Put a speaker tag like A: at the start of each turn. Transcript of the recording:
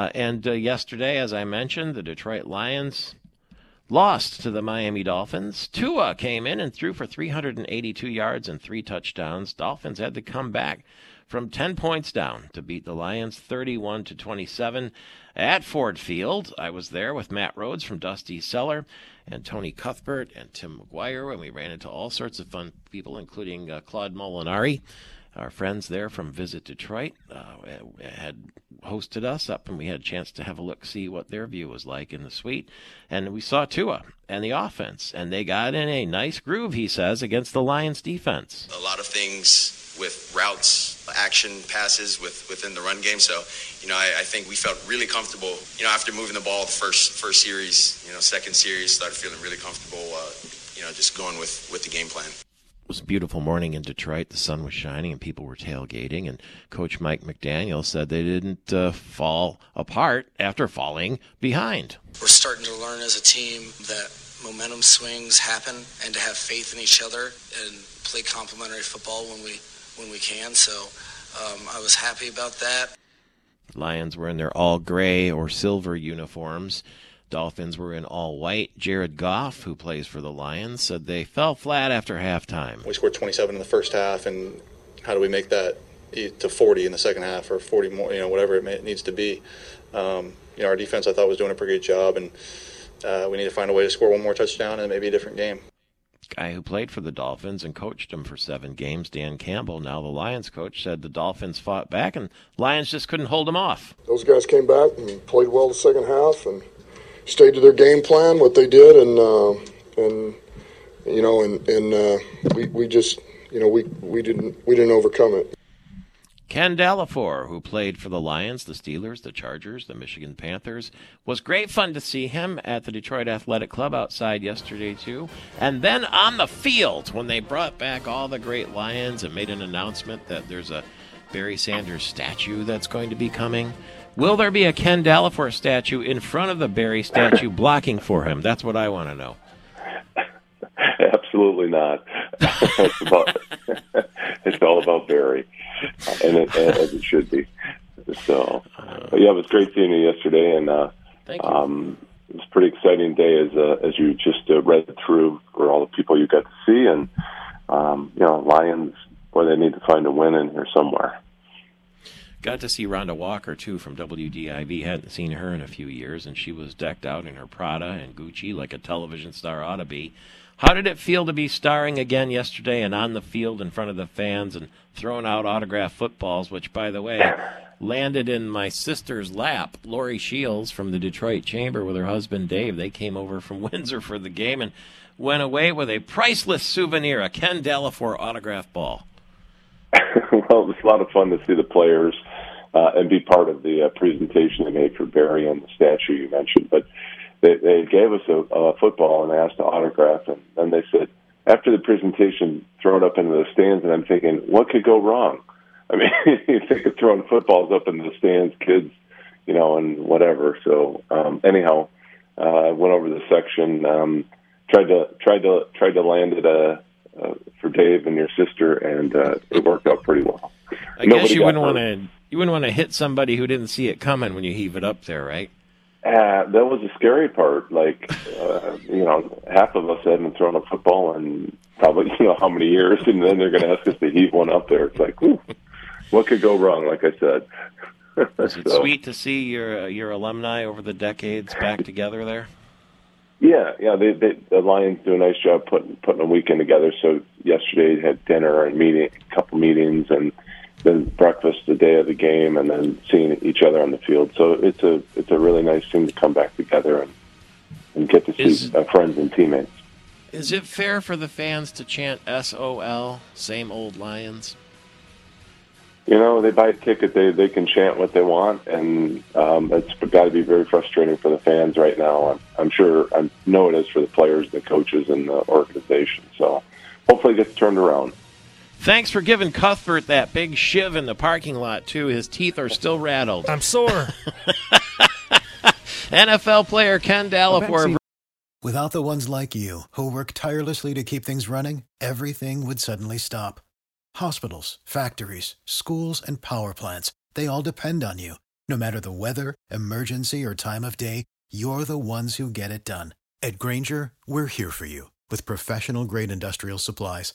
A: Uh, and uh, yesterday, as I mentioned, the Detroit Lions lost to the Miami Dolphins. Tua came in and threw for 382 yards and three touchdowns. Dolphins had to come back from 10 points down to beat the Lions 31 to 27 at Ford Field. I was there with Matt Rhodes from Dusty Cellar and Tony Cuthbert and Tim McGuire, and we ran into all sorts of fun people, including uh, Claude Molinari. Our friends there from Visit Detroit uh, had hosted us up, and we had a chance to have a look, see what their view was like in the suite. And we saw Tua and the offense, and they got in a nice groove, he says, against the Lions defense.
B: A lot of things with routes, action passes with, within the run game. So, you know, I, I, think we felt really comfortable. You know, after moving the ball the first first series, you know, second series, started feeling really comfortable. Uh, you know, just going with with the game plan.
A: It was a beautiful morning in Detroit. The sun was shining and people were tailgating. And Coach Mike McDaniel said they didn't uh, fall apart after falling behind.
C: We're starting to learn as a team that momentum swings happen and to have faith in each other and play complementary football when we when we can. So um, I was happy about that.
A: Lions were in their all gray or silver uniforms. Dolphins were in all white. Jared Goff, who plays for the Lions, said they fell flat after halftime.
D: We scored 27 in the first half, and how do we make that to 40 in the second half or 40 more, you know, whatever it, may, it needs to be? Um, you know, our defense I thought was doing a pretty good job, and uh, we need to find a way to score one more touchdown and maybe a different game
A: guy who played for the Dolphins and coached them for seven games, Dan Campbell, now the Lions coach, said the Dolphins fought back and Lions just couldn't hold them off.
E: Those guys came back and played well the second half and stayed to their game plan, what they did, and uh, and you know, and and uh, we we just you know we we didn't we didn't overcome it.
A: Ken Dallafior, who played for the Lions, the Steelers, the Chargers, the Michigan Panthers, was great fun to see him at the Detroit Athletic Club outside yesterday too. And then on the field when they brought back all the great Lions and made an announcement that there's a Barry Sanders statue that's going to be coming. Will there be a Ken Dallafior statue in front of the Barry statue blocking for him? That's what I want to know.
F: Absolutely not. it's, about, it's all about Barry. and it, as it should be. So, but yeah, it was great seeing you yesterday, and uh,
A: Thank you. Um,
F: it was a pretty exciting day as uh, as you just uh, read through for all the people you got to see, and um, you know, Lions. Boy, they need to find a win in here somewhere.
A: Got to see Rhonda Walker too from WDIV. Hadn't seen her in a few years, and she was decked out in her Prada and Gucci like a television star ought to be. How did it feel to be starring again yesterday and on the field in front of the fans and throwing out autograph footballs, which, by the way, landed in my sister's lap? Lori Shields from the Detroit Chamber with her husband Dave. They came over from Windsor for the game and went away with a priceless souvenir, a Ken Dallafior autograph ball.
F: well, it was a lot of fun to see the players uh, and be part of the uh, presentation they made for Barry and the statue you mentioned. But they, they gave us a, a football and asked to autograph, and then they said after the presentation, throw it up into the stands. And I'm thinking, what could go wrong? I mean, you think of throwing footballs up into the stands, kids, you know, and whatever. So um, anyhow, uh, went over the section, um, tried to tried to tried to land it uh, uh, for Dave and your sister, and uh, it worked out pretty well.
A: I Nobody guess you wouldn't want to you wouldn't want to hit somebody who didn't see it coming when you heave it up there, right?
F: Uh, that was the scary part. Like, uh, you know, half of us hadn't thrown a football in probably, you know, how many years, and then they're going to ask us to heave one up there. It's like, whew, what could go wrong? Like I said.
A: Is it
F: So-
A: sweet to see your your alumni over the decades back together there?
F: Yeah, yeah. They, they, the Lions do a nice job putting putting a weekend together. So yesterday had dinner and meeting, a couple meetings, and then breakfast the day of the game, and then seeing each other on the field. So it's a it's a really nice thing to come back together and and get to see
A: Is-
F: uh, friends and teammates.
A: Is it fair for the fans to chant SOL, same old Lions?
F: You know, they buy a ticket, they they can chant what they want, and um, it's got to be very frustrating for the fans right now. I'm, I'm sure, I know it is for the players, the coaches, and the organization. So hopefully, it gets turned around.
A: Thanks for giving Cuthbert that big shiv in the parking lot too. His teeth are still rattled.
G: I'm sore.
A: NFL player Ken Dallafior
H: Without the ones like you, who work tirelessly to keep things running, everything would suddenly stop. Hospitals, factories, schools, and power plants, they all depend on you. No matter the weather, emergency, or time of day, you're the ones who get it done. At Grainger, we're here for you with professional grade industrial supplies.